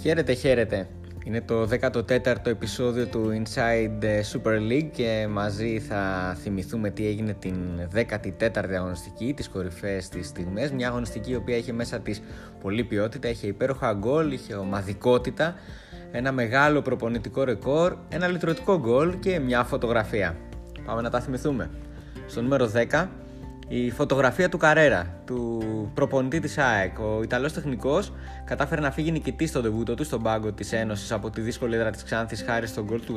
Χαίρετε, χαίρετε. Είναι το 14ο επεισόδιο του Inside Super League και μαζί θα θυμηθούμε τι έγινε την 14η αγωνιστική, τις κορυφαίες της στιγμές. Μια αγωνιστική η οποία είχε μέσα της πολλή ποιότητα, είχε υπέροχα γκολ, είχε ομαδικότητα, ένα μεγάλο προπονητικό ρεκόρ, ένα λυτρωτικό γκολ και μια φωτογραφία. Πάμε να τα θυμηθούμε. Στο νούμερο 10 η φωτογραφία του Καρέρα, του προπονητή της ΑΕΚ. Ο Ιταλός τεχνικός κατάφερε να φύγει νικητής στο ντεβούτο του στον πάγκο της Ένωσης από τη δύσκολη έδρα της Ξάνθης χάρη στον γκολ του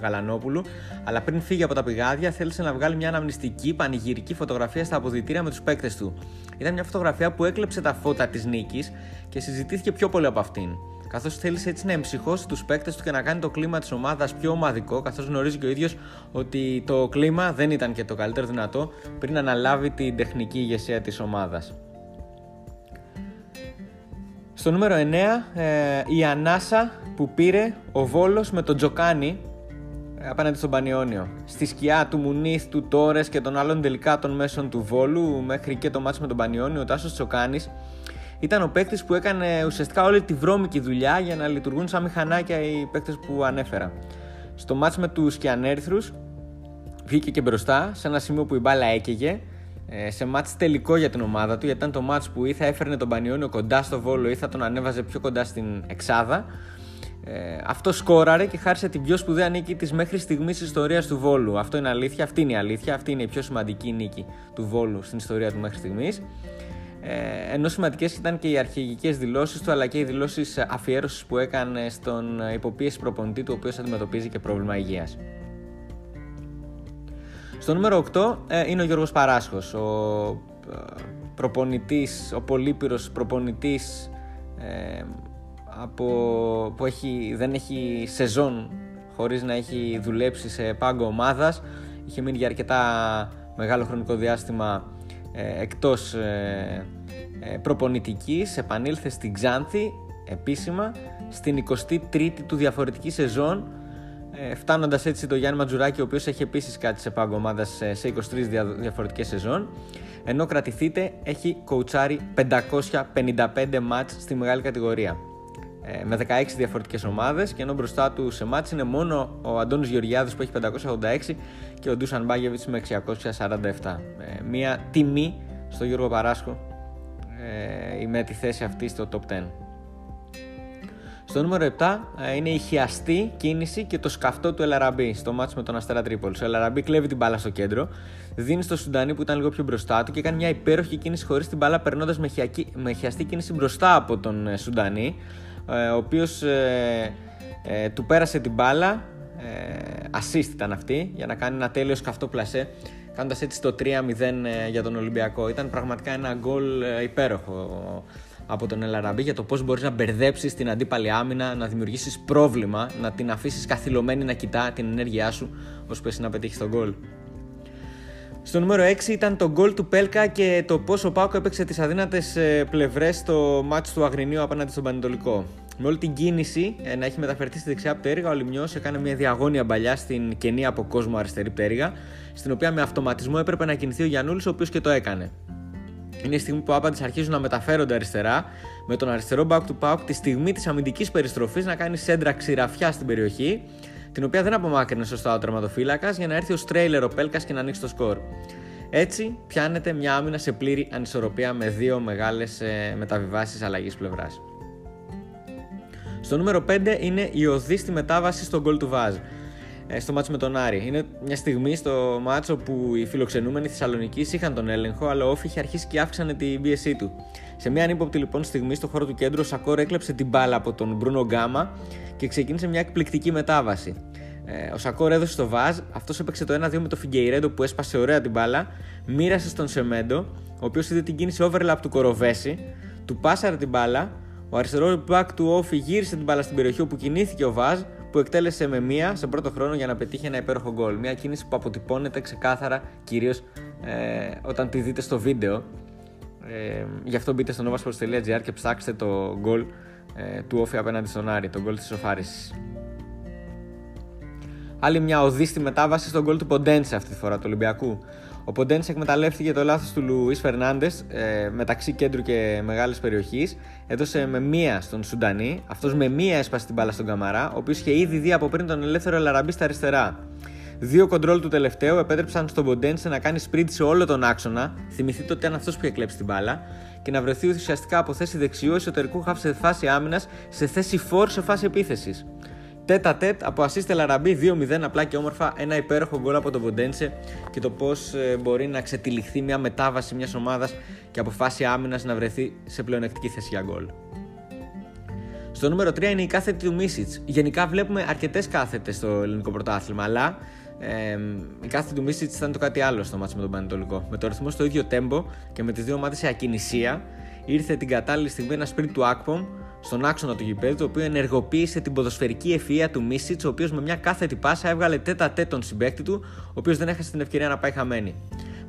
Γαλανόπουλου. Αλλά πριν φύγει από τα πηγάδια, θέλησε να βγάλει μια αναμνηστική πανηγυρική φωτογραφία στα αποδητήρια με τους παίκτες του. Ήταν μια φωτογραφία που έκλεψε τα φώτα της νίκης και συζητήθηκε πιο πολύ από αυτήν καθώς θέλησε έτσι να εμψυχώσεις τους παίκτες του και να κάνει το κλίμα της ομάδας πιο ομαδικό, καθώς γνωρίζει και ο ίδιος ότι το κλίμα δεν ήταν και το καλύτερο δυνατό πριν αναλάβει την τεχνική ηγεσία της ομάδας. Στο νούμερο 9, ε, η ανάσα που πήρε ο Βόλος με τον Τζοκάνι ε, απέναντι στον Πανιόνιο. Στη σκιά του Μουνίθ, του Τόρες και των άλλων τελικά των μέσων του Βόλου, μέχρι και το μάτσο με τον Πανιόνιο, ο Τάσος Τζοκάνης ήταν ο παίκτης που έκανε ουσιαστικά όλη τη βρώμικη δουλειά για να λειτουργούν σαν μηχανάκια οι παίκτες που ανέφερα. Στο μάτς με τους Κιανέρθρου βγήκε και μπροστά σε ένα σημείο που η μπάλα έκαιγε ε, σε μάτς τελικό για την ομάδα του, γιατί ήταν το μάτς που ή θα έφερνε τον Πανιόνιο κοντά στο Βόλο ή θα τον ανέβαζε πιο κοντά στην Εξάδα. Ε, αυτό σκόραρε και χάρισε την πιο σπουδαία νίκη της μέχρι στιγμής ιστορίας του Βόλου. Αυτό είναι αλήθεια, αυτή είναι η αλήθεια, αυτή είναι η πιο σημαντική νίκη του Βόλου στην ιστορία του μέχρι στιγμής. Ε, ενώ σημαντικές ήταν και οι αρχηγικές δηλώσεις του αλλά και οι δηλώσεις αφιέρωσης που έκανε στον υποπίεση προπονητή του, ο οποίος αντιμετωπίζει και πρόβλημα υγείας. Στο νούμερο 8 ε, είναι ο Γιώργος Παράσχος, ο ε, προπονητής, ο πολύπυρος προπονητής ε, από, που έχει, δεν έχει σεζόν χωρίς να έχει δουλέψει σε πάγκο ομάδας. Είχε μείνει για αρκετά μεγάλο χρονικό διάστημα ε, εκτός ε, ε, προπονητικής επανήλθε στην Ξάνθη επίσημα στην 23η του διαφορετική σεζόν φτάνοντας έτσι το Γιάννη Ματζουράκη ο οποίος έχει επίσης κάτι σε πάγκο ομάδας σε 23 διαφορετικές σεζόν. Ενώ κρατηθείτε έχει κοουτσάρει 555 μάτς στη μεγάλη κατηγορία. Με 16 διαφορετικές ομάδες και ενώ μπροστά του σε μάτς είναι μόνο ο Αντώνης Γεωργιάδης που έχει 586 και ο Ντούσαν Μπάγεβιτς με 647 μια τιμή στο Γιώργο Παράσκο ε, με τη θέση αυτή στο top 10. Στο νούμερο 7 ε, είναι η χιαστή κίνηση και το σκαυτό του Ελαραμπή στο μάτσο με τον Αστέρα Τρίπολης. Ο Ελαραμπή κλέβει την μπάλα στο κέντρο, δίνει στο Σουντανί που ήταν λίγο πιο μπροστά του και κάνει μια υπέροχη κίνηση χωρίς την μπάλα περνώντας με, με χιαστή κίνηση μπροστά από τον ε, Σουντανί, ε, ο οποίος ε, ε, του πέρασε την μπάλα. Ε, assist ήταν αυτή για να κάνει ένα τέλειο σκαυτό πλασέ κάνοντας έτσι το 3-0 ε, για τον Ολυμπιακό. Ήταν πραγματικά ένα γκολ ε, υπέροχο από τον Ελαραμπή για το πώς μπορείς να μπερδέψεις την αντίπαλη άμυνα, να δημιουργήσεις πρόβλημα, να την αφήσεις καθυλωμένη να κοιτά την ενέργειά σου ώσπου εσύ να πετύχεις τον γκολ. Στο νούμερο 6 ήταν το γκολ του Πέλκα και το πώς ο Πάκο έπαιξε τις αδύνατες ε, πλευρές στο μάτς του Αγρινίου απέναντι στον Πανετολικό. Με όλη την κίνηση ε, να έχει μεταφερθεί στη δεξιά πτέρυγα, ο Λιμιός έκανε μια διαγώνια παλιά στην κενή από κόσμο αριστερή πτέρυγα, στην οποία με αυτοματισμό έπρεπε να κινηθεί ο Γιανούλης, ο οποίος και το έκανε. Είναι η στιγμή που άπαντες αρχίζουν να μεταφέρονται αριστερά, με τον αριστερό back to back τη στιγμή της αμυντικής περιστροφής να κάνει σέντρα ξηραφιά στην περιοχή, την οποία δεν απομάκρυνε σωστά ο τερματοφύλακας για να έρθει ο Στρέιλερ ο Πέλκας και να ανοίξει το σκορ. Έτσι, πιάνεται μια άμυνα σε πλήρη ανισορροπία με δύο μεγάλες μεταβιβάσεις αλλαγής πλευράς. Στο νούμερο 5 είναι η οδή στη μετάβαση στον γκολ του Βάζ. Ε, στο μάτσο με τον Άρη. Είναι μια στιγμή στο μάτσο που οι φιλοξενούμενοι Θεσσαλονίκη είχαν τον έλεγχο, αλλά ο Όφη είχε αρχίσει και αύξανε την πίεσή του. Σε μια ανύποπτη λοιπόν στιγμή στο χώρο του κέντρου, ο Σακόρ έκλεψε την μπάλα από τον Μπρούνο Γκάμα και ξεκίνησε μια εκπληκτική μετάβαση. Ε, ο Σακόρ έδωσε στο Βάζ, αυτός έπαιξε το 1-2 με το Φιγκεϊρέντο που έσπασε ωραία την μπάλα, μοίρασε στον Σεμέντο, ο οποίος είδε την κίνηση overlap του Κοροβέση, του πάσαρε την μπάλα, ο αριστερό back του Όφη γύρισε την μπάλα στην περιοχή όπου κινήθηκε ο Βάζ, που εκτέλεσε με μία σε πρώτο χρόνο για να πετύχει ένα υπέροχο γκολ. Μια κίνηση που αποτυπώνεται ξεκάθαρα κυρίως ε, όταν τη δείτε στο βίντεο. Ε, γι' αυτό μπείτε στο novasports.gr και ψάξτε το γκολ ε, του Όφη απέναντι στον Άρη, το γκολ της Οφάρισης. Άλλη μια οδή στη μετάβαση στον γκολ του Ποντένσε αυτή τη φορά του Ολυμπιακού. Ο Ποντένσε εκμεταλλεύτηκε το λάθος του Λουίς Φερνάντες ε, μεταξύ κέντρου και μεγάλης περιοχής. Έδωσε με μία στον Σουντανί. Αυτός με μία έσπασε την μπάλα στον Καμαρά, ο οποίος είχε ήδη δει από πριν τον ελεύθερο Ελαραμπή στα αριστερά. Δύο κοντρόλ του τελευταίου επέτρεψαν στον Ποντένσε να κάνει σπριντ σε όλο τον άξονα. Θυμηθείτε ότι ήταν αυτός που είχε κλέψει την μπάλα. Και να βρεθεί ουσιαστικά από θέση δεξιού εσωτερικού χαφ σε φάση άμυνας σε θέση φόρ σε φάση επίθεσης. Τέτα τέτ από ασίστε Λαραμπή 2-0 απλά και όμορφα ένα υπέροχο γκολ από τον Ποντένσε και το πώς ε, μπορεί να ξετυλιχθεί μια μετάβαση μιας ομάδας και από φάση άμυνας να βρεθεί σε πλεονεκτική θέση για γκολ. Στο νούμερο 3 είναι η κάθετη του Μίσιτς. Γενικά βλέπουμε αρκετές κάθετες στο ελληνικό πρωτάθλημα, αλλά ε, η κάθετη του Μίσιτς ήταν το κάτι άλλο στο μάτσο με τον Πανετολικό. Με το ρυθμό στο ίδιο τέμπο και με τις δύο ομάδες σε ακινησία, ήρθε την κατάλληλη στιγμή ένα σπίτι του Ακπομ στον άξονα του γηπέδου, το οποίο ενεργοποίησε την ποδοσφαιρική ευφυα του Μίσιτς, ο οποίος με μια κάθετη πάσα έβγαλε τέτα τέτ τον συμπέκτη του, ο οποίος δεν έχασε την ευκαιρία να πάει χαμένη.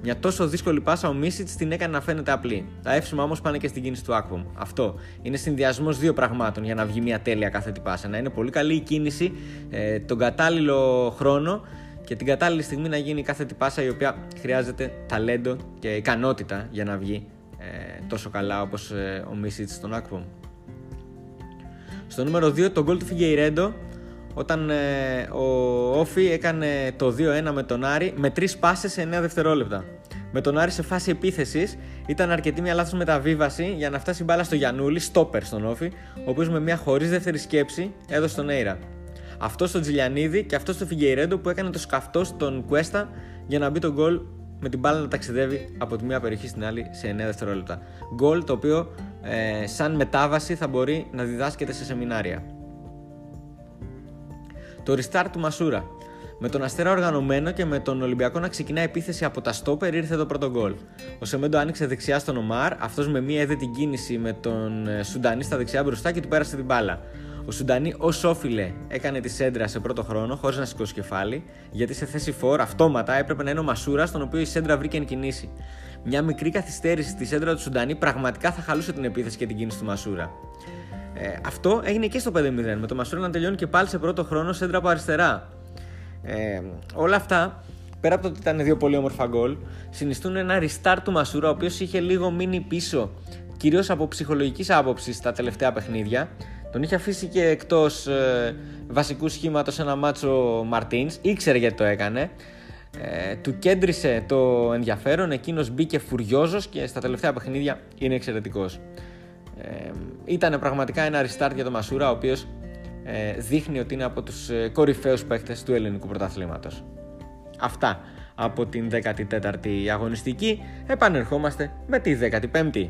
Μια τόσο δύσκολη πάσα ο Μίσιτς την έκανε να φαίνεται απλή. Τα εύσημα όμως πάνε και στην κίνηση του Ακπομ. Αυτό είναι συνδυασμός δύο πραγμάτων για να βγει μια τέλεια κάθετη πάσα. Να είναι πολύ καλή η κίνηση, ε, τον κατάλληλο χρόνο και την κατάλληλη στιγμή να γίνει κάθετη πάσα η οποία χρειάζεται ταλέντο και ικανότητα για να βγει ε, τόσο καλά όπως ε, ο Μίσιτς στον Ακπομ. Στο νούμερο 2 το γκολ του Φιγκεϊρέντο όταν ε, ο Όφη έκανε το 2-1 με τον Άρη με 3 πάσες σε 9 δευτερόλεπτα. Με τον Άρη σε φάση επίθεσης ήταν αρκετή μια λάθος μεταβίβαση για να φτάσει μπάλα στο Γιανούλη, στόπερ στον Όφη, ο οποίος με μια χωρίς δεύτερη σκέψη έδωσε τον Έιρα. Αυτό στο Τζιλιανίδη και αυτό στο Φιγκεϊρέντο που έκανε το σκαφτό στον Κουέστα για να μπει το γκολ με την μπάλα να ταξιδεύει από τη μία περιοχή στην άλλη σε 9 δευτερόλεπτα. Γκολ το οποίο ε, σαν μετάβαση θα μπορεί να διδάσκεται σε σεμινάρια. Το restart του Μασούρα. Με τον Αστέρα οργανωμένο και με τον Ολυμπιακό να ξεκινά επίθεση από τα στόπερ ήρθε το πρώτο γκολ. Ο Σεμέντο άνοιξε δεξιά στον Ομάρ, αυτός με μία έδε την κίνηση με τον ε, Σουντανί στα δεξιά μπροστά και του πέρασε την μπάλα. Ο Σουντανί ως όφιλε έκανε τη σέντρα σε πρώτο χρόνο χωρίς να σηκώσει κεφάλι, γιατί σε θέση φόρ αυτόματα έπρεπε να είναι ο Μασούρα, τον οποίο η σέντρα βρήκε εν κινήσει. Μια μικρή καθυστέρηση στη σέντρα του Σουντανί πραγματικά θα χαλούσε την επίθεση και την κίνηση του Μασούρα. Ε, αυτό έγινε και στο 5-0, με το Μασούρα να τελειώνει και πάλι σε πρώτο χρόνο σέντρα από αριστερά. Ε, όλα αυτά, πέρα από το ότι ήταν δύο πολύ όμορφα γκολ, συνιστούν ένα restart του Μασούρα, ο οποίος είχε λίγο μείνει πίσω, κυρίως από ψυχολογικής άποψης στα τελευταία παιχνίδια τον είχε αφήσει και εκτός ε, βασικού σχήματος ένα μάτσο Μαρτίνς. Ήξερε γιατί το έκανε. Ε, του κέντρισε το ενδιαφέρον. Εκείνος μπήκε φουριόζος και στα τελευταία παιχνίδια είναι εξαιρετικός. Ε, ήταν πραγματικά ένα restart για τον Μασούρα, ο οποίος ε, δείχνει ότι είναι από τους ε, κορυφαίους παίχτε του ελληνικού πρωταθλήματος. Αυτά από την 14η αγωνιστική. Επανερχόμαστε με τη 15η.